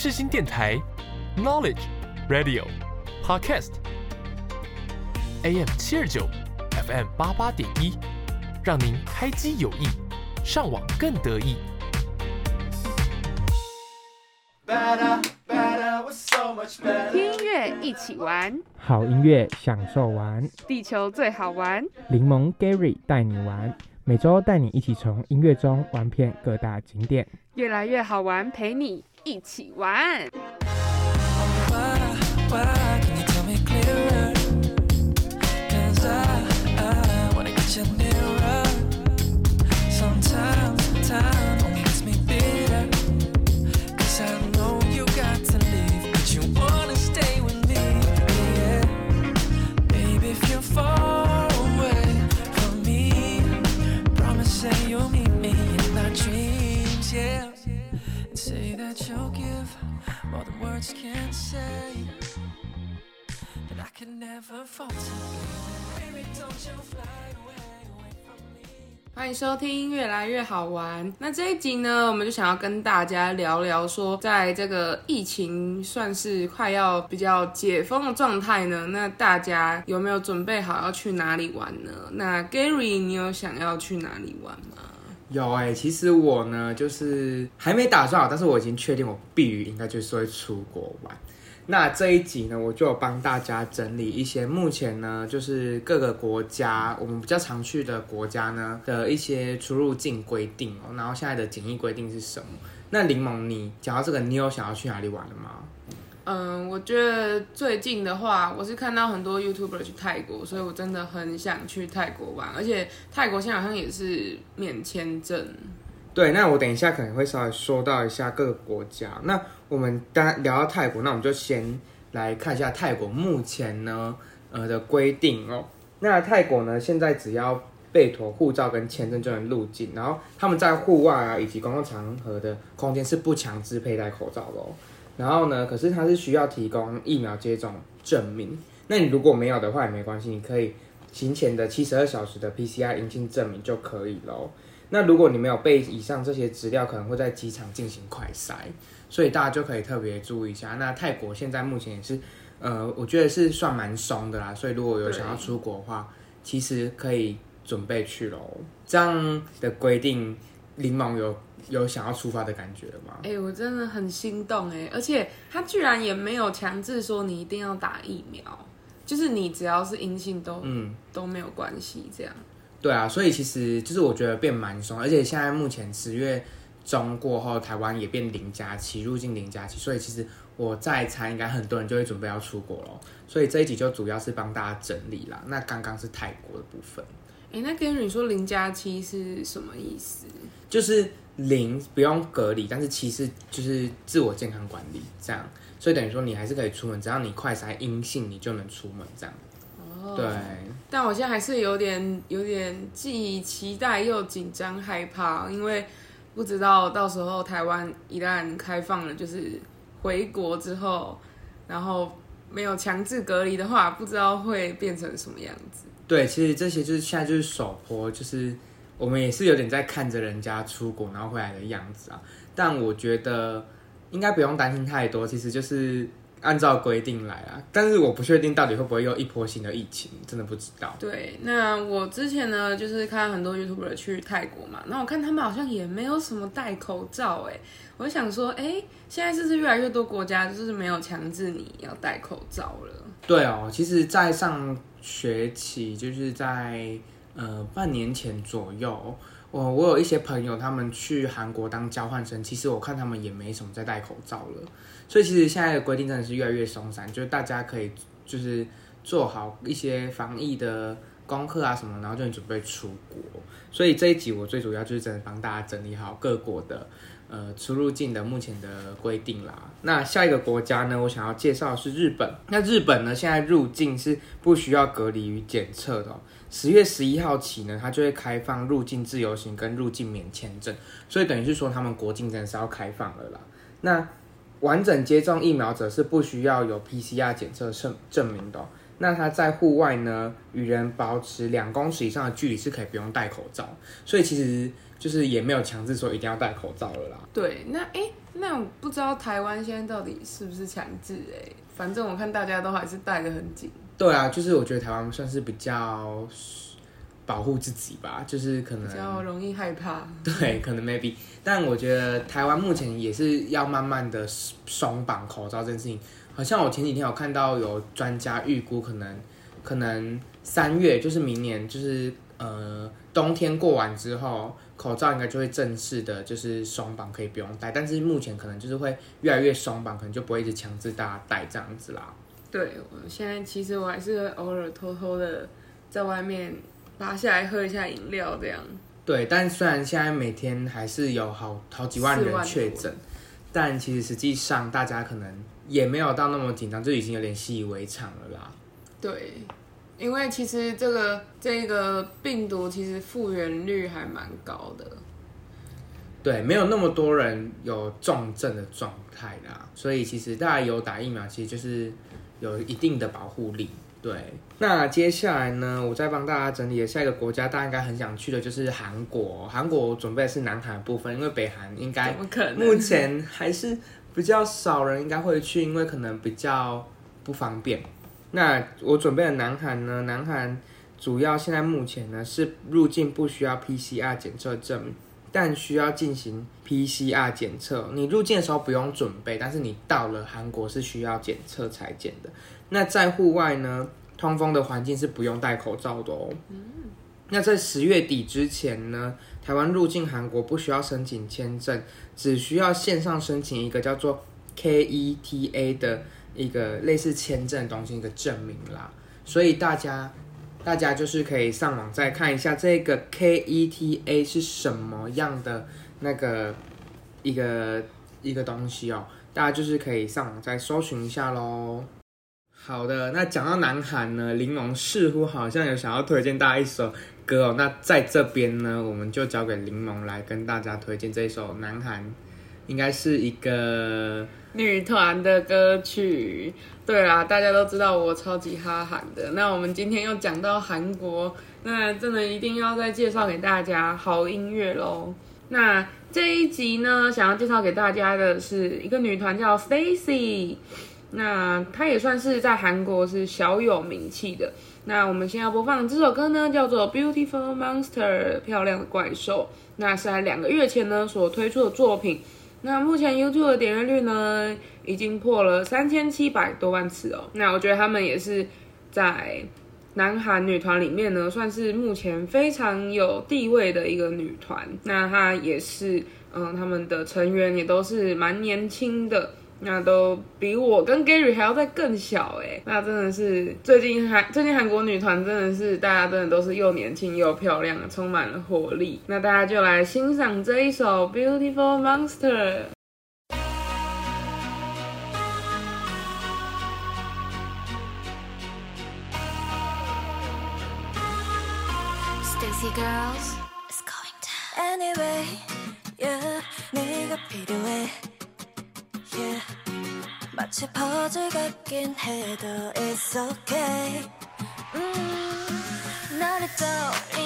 世新电台，Knowledge Radio Podcast AM 七二九，FM 八八点一，让您开机有益，上网更得意。听音乐一起玩，好音乐享受玩，地球最好玩。柠檬 Gary 带你玩，每周带你一起从音乐中玩遍各大景点。越来越好玩，陪你一起玩。Why can dreams. Yeah. And say that you'll give more than words can't say. That I can never falter. Baby, don't you fly away, away from me. 欢迎收听《越来越好玩》。那这一集呢，我们就想要跟大家聊聊说，在这个疫情算是快要比较解封的状态呢，那大家有没有准备好要去哪里玩呢？那 Gary，你有想要去哪里玩吗？有哎、其实我呢，就是还没打算好，但是我已经确定我必于应该就是会出国玩。那这一集呢，我就有帮大家整理一些目前呢，就是各个国家我们比较常去的国家呢的一些出入境规定哦，然后现在的检疫规定是什么？那柠檬，你讲到这个，你有想要去哪里玩了吗？嗯，我觉得最近的话，我是看到很多 YouTuber 去泰国，所以我真的很想去泰国玩，而且泰国现在好像也是免签证。对，那我等一下可能会稍微说到一下各个国家。那我们当聊到泰国，那我们就先来看一下泰国目前呢呃的规定哦。那泰国呢，现在只要备妥护照跟签证就能入境，然后他们在户外啊以及公共场合的空间是不强制佩戴口罩的哦。然后呢，可是它是需要提供疫苗接种证明。那你如果没有的话也没关系，你可以行前的七十二小时的 PCR 阴性证明就可以了。那如果你没有备以上这些资料，可能会在机场进行快筛，所以大家就可以特别注意一下。那泰国现在目前也是，呃，我觉得是算蛮松的啦，所以如果有想要出国的话，其实可以准备去喽。这样的规定，柠檬有有想要出发的感觉了吗？哎、我真的很心动哎，而且他居然也没有强制说你一定要打疫苗，就是你只要是阴性都、嗯，都没有关系，这样。对啊，所以其实就是我觉得变蛮松，而且现在目前十月中过后，台湾也变零加七，入境零加七，所以其实我再猜，应该很多人就会准备要出国咯。所以这一集就主要是帮大家整理啦。那刚刚是泰国的部分，哎、那跟你说零加七是什么意思？就是零不用隔离，但是其实就是自我健康管理这样，所以等于说你还是可以出门，只要你快筛阴性，你就能出门这样。哦对，但我现在还是有点有点既期待又紧张害怕，因为不知道到时候台湾一旦开放了，就是回国之后，然后没有强制隔离的话，不知道会变成什么样子。对，其实这些就是现在就是首波，就是我们也是有点在看着人家出国然后回来的样子啊。但我觉得应该不用担心太多，其实就是按照规定来啊。但是我不确定到底会不会又一波新的疫情，真的不知道。对，那我之前呢，就是看很多 YouTuber 去泰国嘛，那我看他们好像也没有什么戴口罩，哎，我就想说，哎，现在是不是越来越多国家就是没有强制你要戴口罩了？对哦，其实，在上学期，就是在呃半年前左右，我我有一些朋友他们去韩国当交换生，其实我看他们也没什么在戴口罩了，所以其实现在的规定真的是越来越松散，就是大家可以就是做好一些防疫的功课啊什么，然后就准备出国。所以这一集我最主要就是真的帮大家整理好各国的呃出入境的目前的规定啦。那下一个国家呢，我想要介绍的是日本。那日本呢，现在入境是不需要隔离与检测的、十月十一号起呢，它就会开放入境自由行跟入境免签证，所以等于是说他们国境真的是要开放了啦。那完整接种疫苗者是不需要有 PCR 检测证证明的、那他在户外呢，与人保持两公尺以上的距离是可以不用戴口罩，所以其实就是也没有强制说一定要戴口罩了啦。对，那哎、诶那我不知道台湾现在到底是不是强制哎、反正我看大家都还是戴得很紧。对啊，就是我觉得台湾算是比较保护自己吧，就是可能比较容易害怕。对，可能 maybe，但我觉得台湾目前也是要慢慢的松绑口罩这件事情。好像我前几天有看到有专家预估，可能可能三月就是明年就是呃冬天过完之后，口罩应该就会正式的就是松绑，可以不用戴。但是目前可能就是会越来越松绑，可能就不会一直强制大家戴这样子啦。对，我现在其实我还是偶尔偷偷的在外面拉下来喝一下饮料，这样。对，但虽然现在每天还是有好好几万4万人确诊，但其实实际上大家可能也没有到那么紧张，就已经有点习以为常了啦。对，因为其实这个这个病毒其实复原率还蛮高的。对，没有那么多人有重症的状态啦，所以其实大家有打疫苗，其实就是有一定的保护力。对，那接下来呢，我再帮大家整理的下一个国家，大家应该很想去的就是韩国。韩国我准备的是南韩部分，因为北韩应该？目前还是比较少人应该会去，因为可能比较不方便。那我准备的南韩呢？南韩主要现在目前呢是入境不需要 PCR 检测证明，但需要进行 PCR 检测。你入境的时候不用准备，但是你到了韩国是需要检测才检的。那在户外呢，通风的环境是不用戴口罩的哦。那在十月底之前呢，台湾入境韩国不需要申请签证，只需要线上申请一个叫做 KETA 的一个类似签证的东西，一个证明啦。所以大家大家就是可以上网再看一下这个 KETA 是什么样的那个一个一个东西哦，大家就是可以上网再搜寻一下喽。好的，那讲到南韩呢，柠檬似乎好像有想要推荐大家一首歌哦。那在这边呢，我们就交给柠檬来跟大家推荐这一首南韩，应该是一个女团的歌曲。对啦，大家都知道我超级哈韩的。那我们今天又讲到韩国，那真的一定要再介绍给大家好音乐喽。那这一集呢，想要介绍给大家的是一个女团叫 Stacy，那她也算是在韩国是小有名气的。那我们先要播放这首歌呢，叫做《Beautiful Monster》漂亮的怪兽。那是在两个月前呢所推出的作品。那目前 YouTube 的点阅率呢，已经破了三千七百多万次哦。那我觉得他们也是在南韩女团里面呢，算是目前非常有地位的一个女团。那她也是，嗯，他们的成员也都是蛮年轻的。那都比我跟 Gary 还要再更小哎，那真的是最近韩最近韩国女团真的是大家真的都是又年轻又漂亮，充满了活力。那大家就来欣赏这一首 Beautiful Monster。Stacy girls, it's going down. Anyway, 마치 퍼즐 같긴 해도 it's okay. 음, 너를 떠올리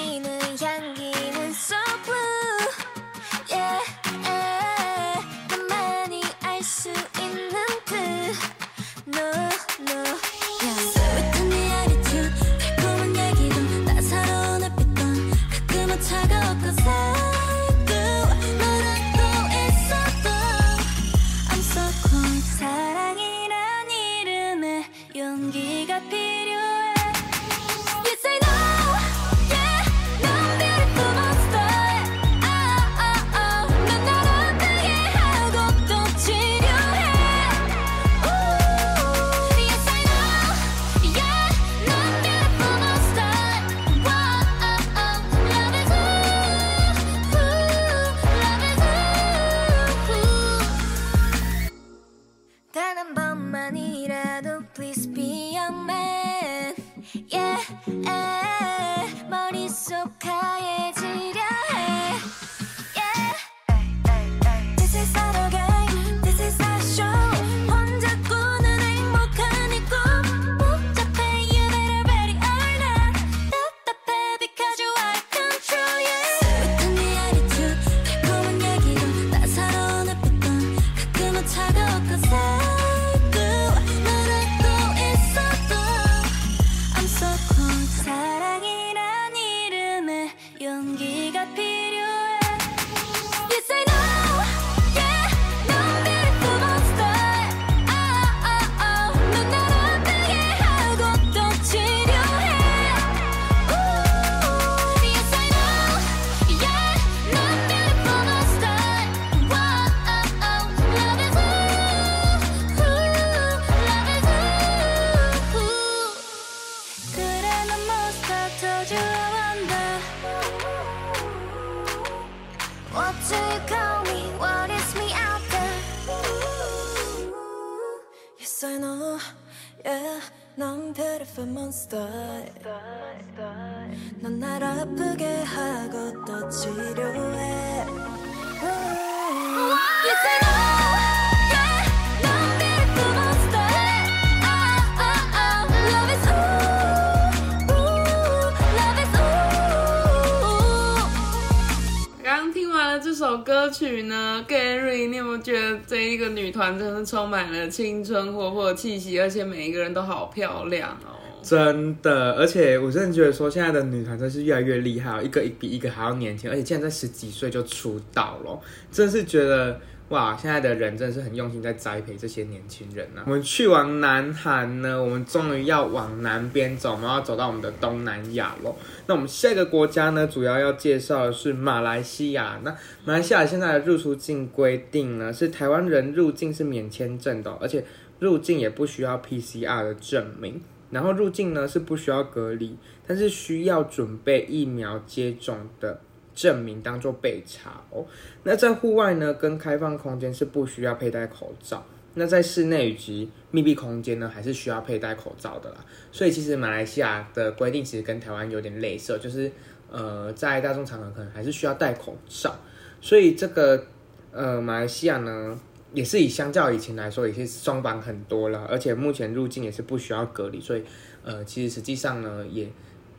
团真的充满了青春活泼的气息，而且每一个人都好漂亮哦。真的，而且我真的觉得说，现在的女团真是越来越厉害，一个比一个还要年轻，而且竟然在十几岁就出道了，真是觉得哇，现在的人真的是很用心在栽培这些年轻人啊。我们去完南韩呢，我们终于要往南边走，我们要走到我们的东南亚喽。那我们下一个国家呢，主要要介绍的是马来西亚。那马来西亚现在的入出境规定呢，是台湾人入境是免签证的、而且入境也不需要 PCR 的证明。然后入境呢是不需要隔离，但是需要准备疫苗接种的证明当做备查哦。那在户外呢跟开放空间是不需要佩戴口罩，那在室内以及密闭空间呢还是需要佩戴口罩的啦。所以其实马来西亚的规定其实跟台湾有点类似，就是呃在大众场合可能还是需要戴口罩。所以这个呃马来西亚呢。也是以相较以前来说，也是松绑很多了，而且目前入境也是不需要隔离，所以呃，其实实际上呢，也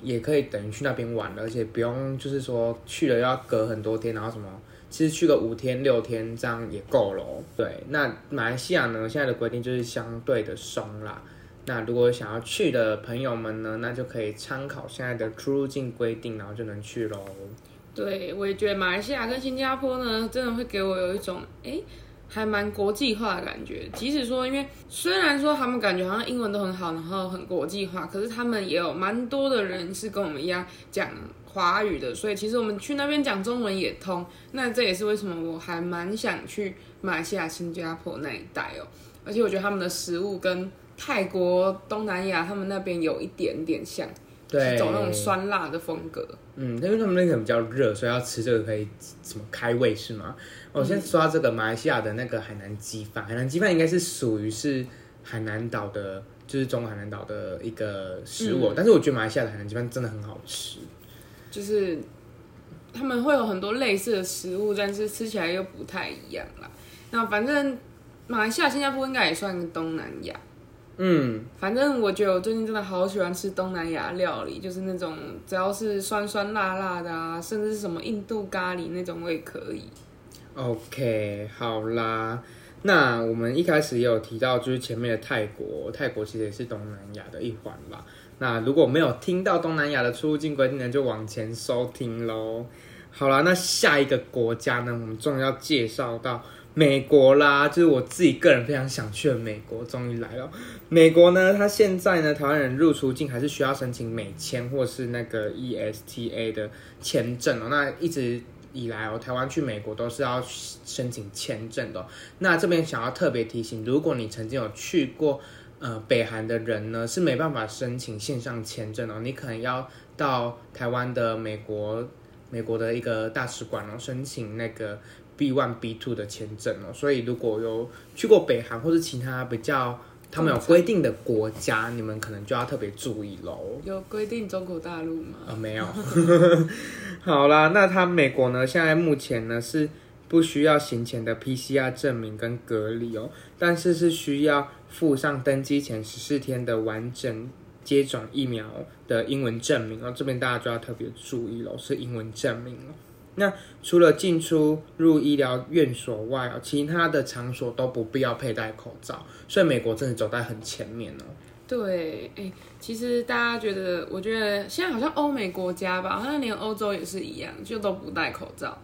也可以等于去那边玩了，而且不用就是说去了要隔很多天，然后什么，其实去个五天六天这样也够了。对，那马来西亚呢，现在的规定就是相对的松啦。那如果想要去的朋友们呢，那就可以参考现在的出入境规定，然后就能去喽。对，我也觉得马来西亚跟新加坡呢，真的会给我有一种哎。还蛮国际化的感觉，即使说，因为虽然说他们感觉好像英文都很好，然后很国际化，可是他们也有蛮多的人是跟我们一样讲华语的，所以其实我们去那边讲中文也通。那这也是为什么我还蛮想去马来西亚、新加坡那一带哦。而且我觉得他们的食物跟泰国、东南亚他们那边有一点点像，对，走那种酸辣的风格。嗯，因为他们那个比较热，所以要吃这个可以什么开胃是吗？我、先说到这个马来西亚的那个海南鸡饭，海南鸡饭应该是属于是海南岛的，就是中国海南岛的一个食物，但是我觉得马来西亚的海南鸡饭真的很好吃。就是他们会有很多类似的食物，但是吃起来又不太一样啦。那反正马来西亚、新加坡应该也算东南亚。嗯，反正我觉得我最近真的好喜欢吃东南亚料理，就是那种只要是酸酸辣辣的啊，甚至是什么印度咖喱那种我也可以。OK，好啦，那我们一开始也有提到，就是前面的泰国，泰国其实也是东南亚的一环吧。那如果没有听到东南亚的出入境规定呢，就往前收听喽。好啦，那下一个国家呢，我们终于要介绍到美国啦，就是我自己个人非常想去的美国，终于来了。美国呢，它现在呢，台湾人入出境还是需要申请美签或是那个 ESTA 的签证哦。那一直以来哦，台湾去美国都是要申请签证的、那这边想要特别提醒，如果你曾经有去过呃北韩的人呢，是没办法申请线上签证哦，你可能要到台湾的美国美国的一个大使馆哦，申请那个 B one B two 的签证哦。所以如果有去过北韩或者其他比较他们有规定的国家，你们可能就要特别注意喽。有规定中国大陆吗？啊、没有。好啦，那他美国呢？现在目前呢是不需要行前的 PCR 证明跟隔离哦，但是是需要附上登机前十四天的完整接种疫苗的英文证明哦。这边大家就要特别注意喽，是英文证明哦。那除了进出入医疗院所外哦，其他的场所都不必要佩戴口罩，所以美国真的走在很前面哦。对，哎、其实大家觉得，我觉得现在好像欧美国家吧，好像连欧洲也是一样，就都不戴口罩，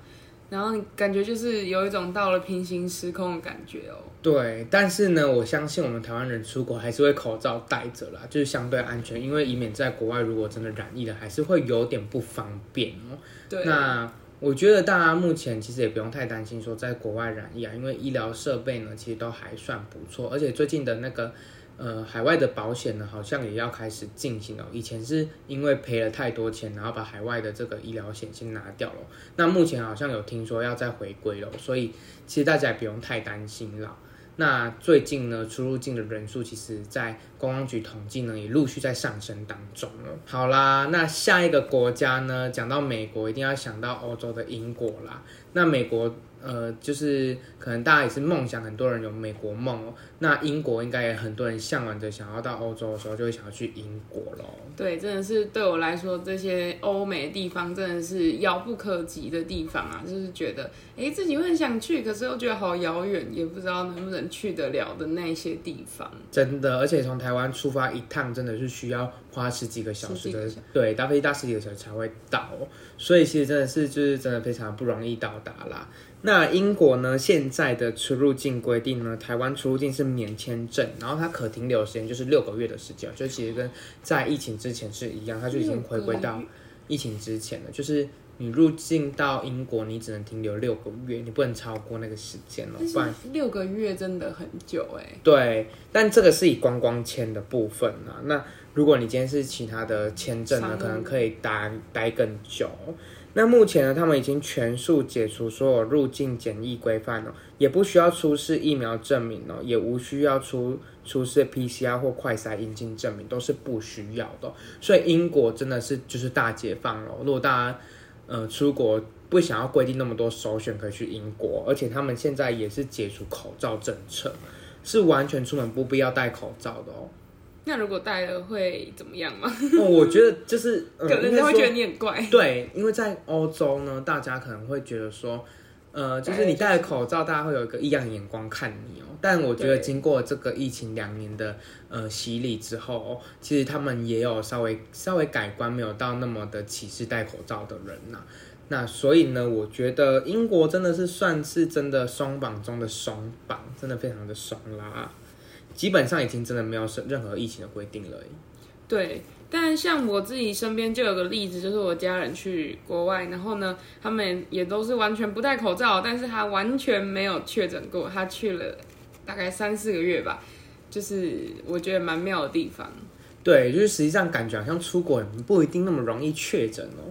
然后你感觉就是有一种到了平行时空的感觉哦。对，但是呢，我相信我们台湾人出国还是会口罩戴着啦，就是相对安全，因为以免在国外如果真的染疫了，还是会有点不方便哦。对，那我觉得大家目前其实也不用太担心说在国外染疫啊，因为医疗设备呢其实都还算不错，而且最近的那个呃海外的保险呢好像也要开始进行了。以前是因为赔了太多钱，然后把海外的这个医疗险先拿掉了，那目前好像有听说要再回归了，所以其实大家也不用太担心了。那最近呢，出入境的人数其实，在公安局统计呢，也陆续在上升当中了。好啦，那下一个国家呢，讲到美国，一定要想到欧洲的英国啦。那美国，呃，就是可能大家也是梦想，很多人有美国梦哦。那英国应该也很多人向往着，想要到欧洲的时候，就会想要去英国咯。对，真的是对我来说，这些欧美的地方真的是遥不可及的地方啊！就是觉得，哎，自己会很想去，可是又觉得好遥远，也不知道能不能去得了的那些地方。真的，而且从台湾出发一趟，真的是需要花十几个小时的对，搭飞机搭十几个小时才会到哦，所以其实真的是就是真的非常不容易到达啦。那英国呢，现在的出入境规定呢，台湾出入境是免签证，然后它可停留时间就是六个月的时间，就其实跟在疫情之前是一样，它就已经回归到疫情之前了，就是。你入境到英国，你只能停留六个月，你不能超过那个时间了，不然六个月真的很久哎、对，但这个是以观光签的部分啊。那如果你今天是其他的签证呢可能可以待待更久。那目前呢，他们已经全数解除所有入境检疫规范了，也不需要出示疫苗证明哦，也无需要出出示 PCR 或快筛阴性证明，都是不需要的哦、所以英国真的是就是大解放了。如果大家呃出国不想要规定那么多首选，可以去英国，而且他们现在也是解除口罩政策。是完全出门不必要戴口罩的哦。那如果戴了会怎么样吗？哦我觉得就是，呃、可能应该说人家会觉得你很怪。对，因为在欧洲呢，大家可能会觉得说，呃，就是你戴了口罩，大家会有一个异样的眼光看你哦。但我觉得经过这个疫情两年的呃洗礼之后、哦，其实他们也有稍微稍微改观，没有到那么的歧视戴口罩的人呐、那所以呢，我觉得英国真的是算是真的松绑中的松绑，真的非常的爽啦。基本上已经真的没有是任何疫情的规定了耶。对，但像我自己身边就有个例子，就是我家人去国外，然后呢，他们也都是完全不戴口罩，但是他完全没有确诊过，他去了大概三四个月吧，就是我觉得蛮妙的地方。对，就是实际上感觉好像出国不一定那么容易确诊哦。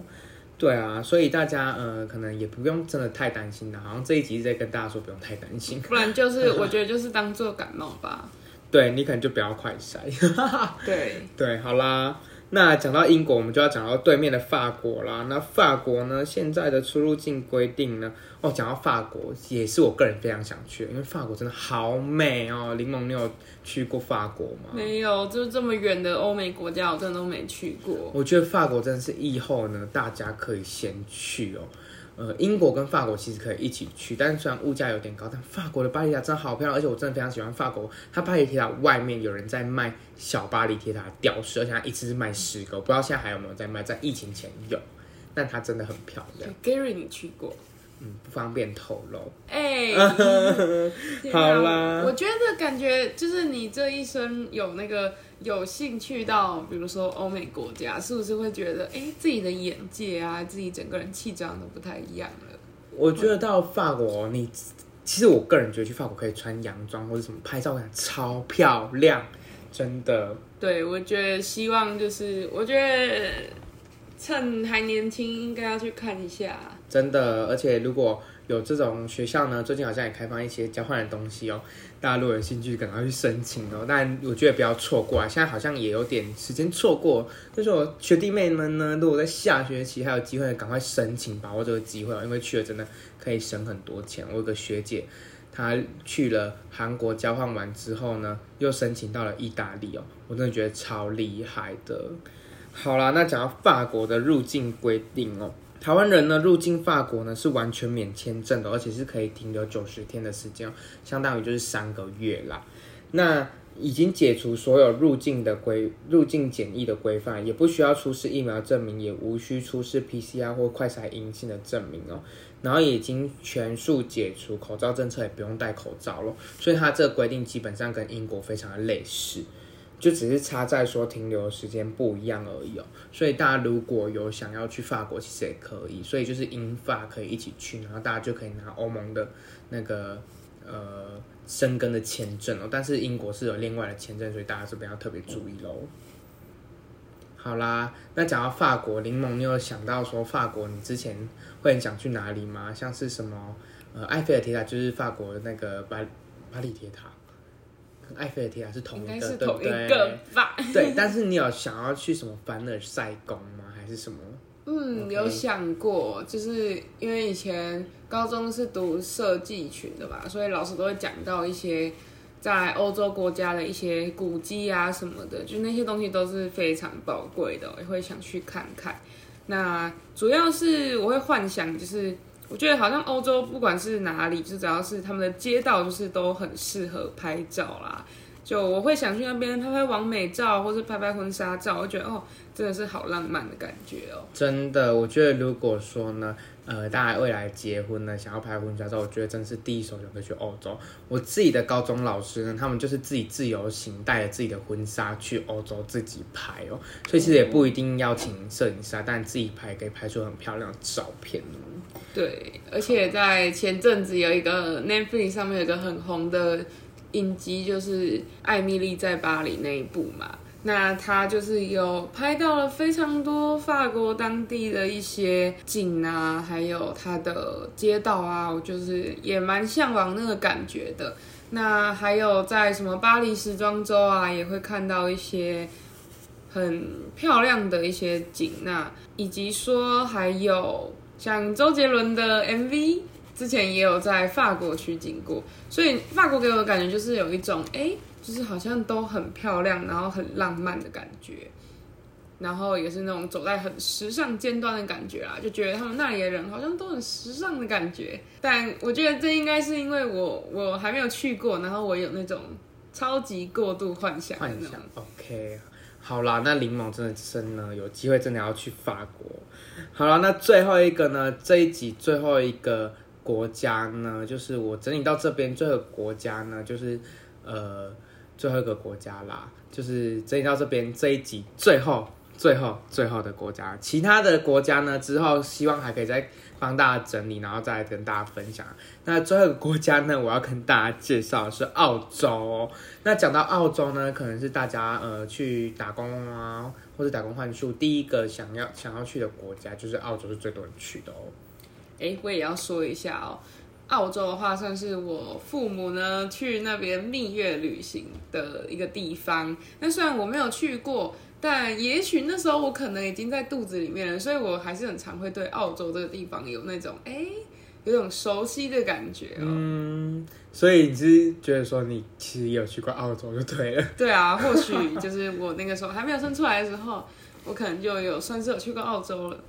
对啊，所以大家呃可能也不用真的太担心了。好像这一集在跟大家说不用太担心，不然就是我觉得就是当做感冒吧。对你可能就不要快筛。对，对，好啦，那讲到英国，我们就要讲到对面的法国啦。那法国呢，现在的出入境规定呢，哦，讲到法国也是我个人非常想去的，因为法国真的好美哦。柠檬，你有去过法国吗？没有，就是这么远的欧美国家，我真的都没去过。我觉得法国真的是以后呢，大家可以先去哦。呃，英国跟法国其实可以一起去，但是虽然物价有点高，但法国的巴黎铁塔真的好漂亮，而且我真的非常喜欢法国。它巴黎铁塔外面有人在卖小巴黎铁塔的吊饰，而且它一次是卖十个，我不知道现在还有没有在卖，在疫情前有，但它真的很漂亮，Gary，你去过？嗯，不方便透露。哎、好啦我觉得感觉就是你这一生有那个有兴趣到，比如说欧美国家，是不是会觉得，哎、自己的眼界啊，自己整个人气质好像都不太一样了？我觉得到法国，你其实我个人觉得去法国可以穿洋装或者什么拍照，超漂亮，真的。对，我觉得希望就是，我觉得趁还年轻，应该要去看一下。真的，而且如果有这种学校呢，最近好像也开放一些交换的东西哦，大家如果有兴趣，赶快去申请哦。但我觉得不要错过啊，现在好像也有点时间错过。就是我学弟妹们呢，如果在下学期还有机会，赶快申请，把握这个机会哦，因为去了真的可以省很多钱。我有个学姐，她去了韩国交换完之后呢，又申请到了意大利哦，我真的觉得超厉害的。好啦，那讲到法国的入境规定哦，台湾人呢入境法国呢是完全免签证的，而且是可以停留九十天的时间哦，相当于就是三个月啦。那已经解除所有入境的规入境检疫的规范，也不需要出示疫苗证明，也无需出示 PCR 或快筛阴性的证明哦。然后已经全数解除口罩政策，也不用戴口罩了。所以它这个规定基本上跟英国非常的类似。就只是差在说停留的时间不一样而已哦，所以大家如果有想要去法国，其实也可以，所以就是英法可以一起去，然后大家就可以拿欧盟的那个呃生根的签证哦，但是英国是有另外的签证，所以大家这边要特别注意喽。好啦，那讲到法国，柠檬，你有想到说法国你之前会很想去哪里吗？像是什么呃埃菲尔铁塔，就是法国的那个巴巴黎铁塔。埃菲尔铁塔是同一个，是同一对不对？个吧？对，但是你有想要去什么凡尔赛宫吗？还是什么？嗯有想过，就是因为以前高中是读设计群的吧，所以老师都会讲到一些在欧洲国家的一些古迹啊什么的，就那些东西都是非常宝贵的，也会想去看看。那主要是我会幻想，就是我觉得好像欧洲不管是哪里，就只要是他们的街道，就是都很适合拍照啦。就我会想去那边拍拍完美照，或是拍拍婚纱照，我觉得哦，真的是好浪漫的感觉哦。真的，我觉得如果说呢，呃，大家未来结婚呢，想要拍婚纱照，我觉得真是第一首选择去欧洲。我自己的高中老师呢，他们就是自己自由行，带着自己的婚纱去欧洲自己拍哦，所以其实也不一定要请摄影师，但自己拍可以拍出很漂亮的照片。对，而且在前阵子有一个 Netflix 上面有一个很红的影集，就是《艾米丽在巴黎》那一部嘛。那他就是有拍到了非常多法国当地的一些景啊，还有它的街道啊，我就是也蛮向往那个感觉的。那还有在什么巴黎时装周啊，也会看到一些很漂亮的一些景，那以及说还有像周杰伦的 MV，之前也有在法国取景过，所以法国给我的感觉就是有一种哎、诶就是好像都很漂亮，然后很浪漫的感觉。然后也是那种走在很时尚尖端的感觉啦，就觉得他们那里的人好像都很时尚的感觉。但我觉得这应该是因为我我还没有去过，然后我有那种超级过度幻想的幻那种想。，OK，好啦，那柠檬真的真呢，有机会真的要去法国。好了，那最后一个呢，这一集最后一个国家呢，就是我整理到这边最后国家呢，就是呃最后一个国家啦，就是整理到这边这一集最后。最后，最后的国家，其他的国家呢？之后希望还可以再帮大家整理，然后再跟大家分享。那最后一个国家呢，我要跟大家介绍是澳洲、那讲到澳洲呢，可能是大家呃去打工啊，或者打工换宿，第一个想要想要去的国家就是澳洲，是最多人去的哦。哎，我也要说一下哦，澳洲的话算是我父母呢去那边蜜月旅行的一个地方。那虽然我没有去过，但也许那时候我可能已经在肚子里面了，所以我还是很常会对澳洲这个地方有那种哎，有种熟悉的感觉哦。嗯，所以你是觉得说你其实有去过澳洲就对了。对啊，或许就是我那个时候还没有生出来的时候，我可能就有算是有去过澳洲了。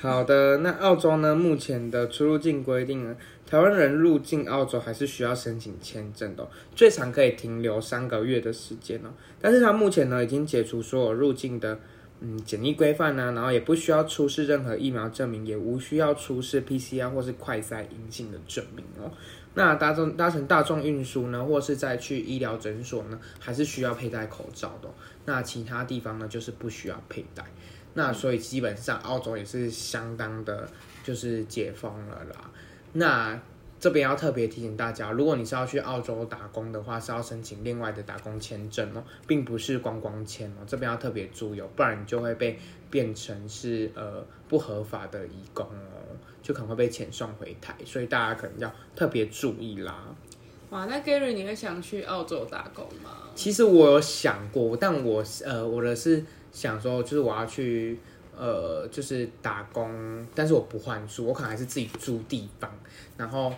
好的，那澳洲呢？目前的出入境规定呢，台湾人入境澳洲还是需要申请签证的、最长可以停留三个月的时间哦。但是它目前呢，已经解除所有入境的嗯检疫规范呢，然后也不需要出示任何疫苗证明，也无需要出示 PCR 或是快筛阴性的证明哦。那搭乘搭乘大众运输呢，或是再去医疗诊所呢，还是需要佩戴口罩的、那其他地方呢，就是不需要佩戴。那所以基本上澳洲也是相当的，就是解封了啦。那这边要特别提醒大家，如果你是要去澳洲打工的话，是要申请另外的打工签证哦，并不是观光签哦。这边要特别注意哦，不然你就会被变成是呃不合法的移工哦，就可能会被遣送回台，所以大家可能要特别注意啦。哇，那 Gary 你会想去澳洲打工吗？其实我有想过，但我呃我的是想说，就是我要去呃就是打工，但是我不换住，我可能还是自己租地方，然后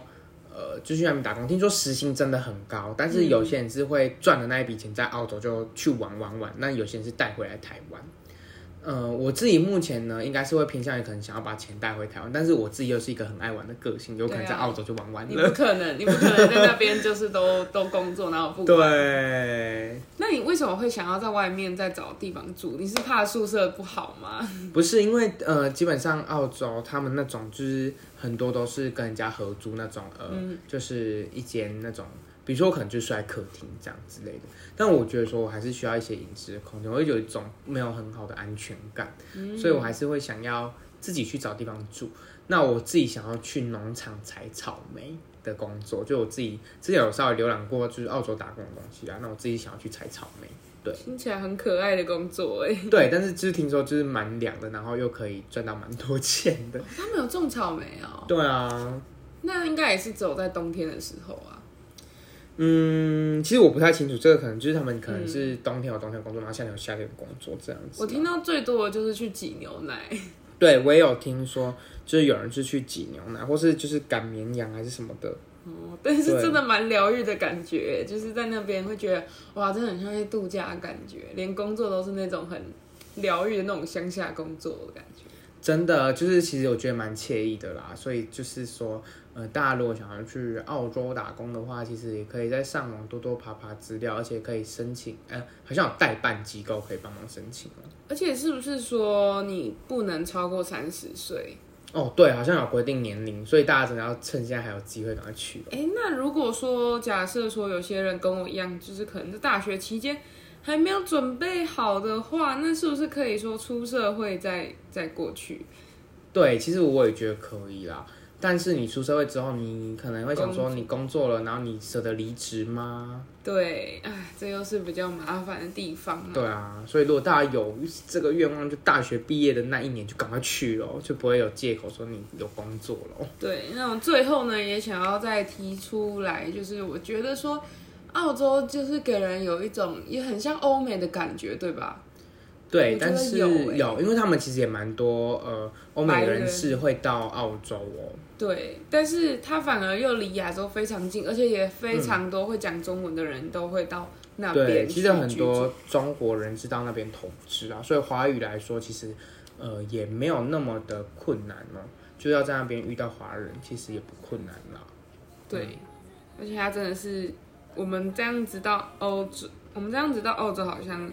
呃就去那边打工。听说时薪真的很高，但是有些人是会赚的那一笔钱在澳洲就去玩玩玩，那有些人是带回来台湾。呃，我自己目前呢，应该是会偏向于可能想要把钱带回台湾，但是我自己又是一个很爱玩的个性，有可能在澳洲就玩完你不。可能，你不可能在那边就是都 都工作，然后不管。对，那你为什么会想要在外面再找地方住？你是怕宿舍不好吗？不是因为呃，基本上澳洲他们那种就是很多都是跟人家合租那种，呃，嗯就是一间那种，比如说我可能就睡在客厅这样之类的。但我觉得说我还是需要一些隐私的空间，我会有一种没有很好的安全感，嗯所以我还是会想要自己去找地方住。那我自己想要去农场采草莓的工作，就我自己之前有稍微浏览过，就是澳洲打工的东西啊。那我自己想要去采草莓，对听起来很可爱的工作哎。对，但是就是听说就是蛮凉的，然后又可以赚到蛮多钱的。他们有种草莓哦，对啊，那应该也是走在冬天的时候啊。嗯，其实我不太清楚，这个可能就是他们可能是冬天有冬天的工作，然后夏天有夏天的工作这样子。我听到最多的就是去挤牛奶，对我也有听说，就是有人是去挤牛奶，或是就是赶绵羊还是什么的。哦，但是真的蛮疗愈的感觉，就是在那边会觉得哇，真的很像去度假的感觉，连工作都是那种很疗愈的那种乡下工作的感觉。真的就是，其实我觉得蛮惬意的啦。所以就是说，呃，大家如果想要去澳洲打工的话，其实也可以在上网多多爬爬资料，而且可以申请，呃，好像有代办机构可以帮忙申请哦。而且是不是说你不能超过三十岁？哦，对，好像有规定年龄，所以大家真的要趁现在还有机会赶快去哦。哎，那如果说假设说有些人跟我一样，就是可能在大学期间还没有准备好的话，那是不是可以说出社会再再过去？对，其实我也觉得可以啦。但是你出社会之后，你可能会想说，你工作了，然后你舍得离职吗？对，哎，这又是比较麻烦的地方嘛。对啊，所以如果大家有这个愿望，就大学毕业的那一年就赶快去咯，就不会有借口说你有工作咯。对，那我最后呢，也想要再提出来，就是我觉得说，澳洲就是给人有一种也很像欧美的感觉，对吧？对，但是有欸因为他们其实也蛮多呃欧美人人士会到澳洲哦。对，但是它反而又离亚洲非常近，而且也非常多会讲中文的人都会到那对，边。其实很多。中国人是到那边投资啊，所以华语来说，其实呃也没有那么的困难哦。就要在那边遇到华人，其实也不困难啦。对，而且它真的是我们这样子到欧洲，我们这样子到澳洲好像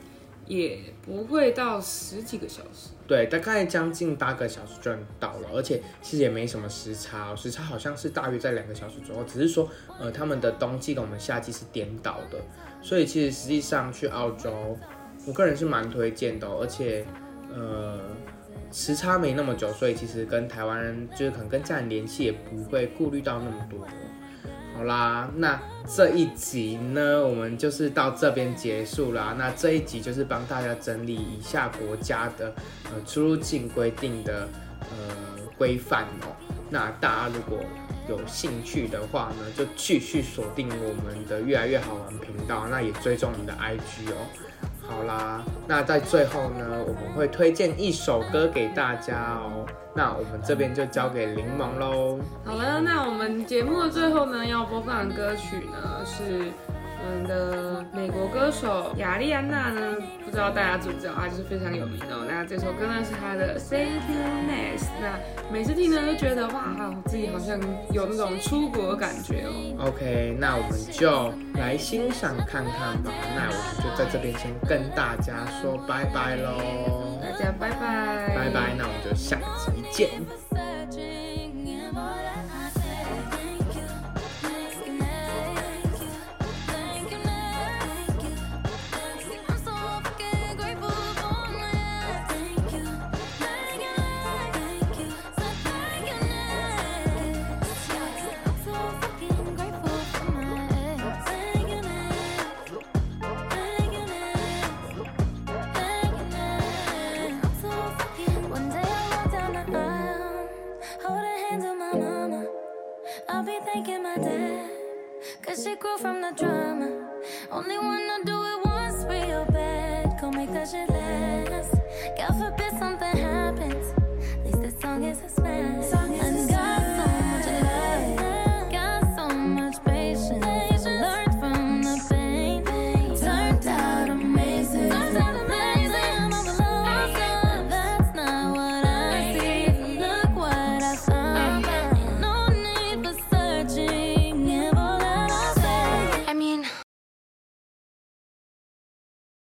也不会到十几个小时。对，大概将近八个小时就能到了，而且其实也没什么时差、哦，时差好像是大约在两个小时左右，只是说呃他们的冬季跟我们夏季是颠倒的，所以其实实际上去澳洲，我个人是蛮推荐的、而且呃时差没那么久，所以其实跟台湾人就是可能跟家人联系也不会顾虑到那么多。好啦，那这一集呢，我们就是到这边结束啦。那这一集就是帮大家整理一下国家的呃出入境规定的呃规范哦。那大家如果有兴趣的话呢，就继续锁定我们的越来越好玩频道，那也追踪我们的 IG 哦。好啦，那在最后呢，我们会推荐一首歌给大家哦。那我们这边就交给柠檬喽。好了，那我们节目的最后呢，要播放的歌曲呢是我们的美国歌手雅丽安娜呢，不知道大家知不知道，她就是非常有名的哦。那这首歌呢是她的《Thank You Next》，那每次听呢都觉得哇，自己好像有那种出国的感觉哦。OK，那我们就来欣赏看看吧。那我们就在这边先跟大家说拜拜喽，大家拜拜，拜拜。那我们就下集见。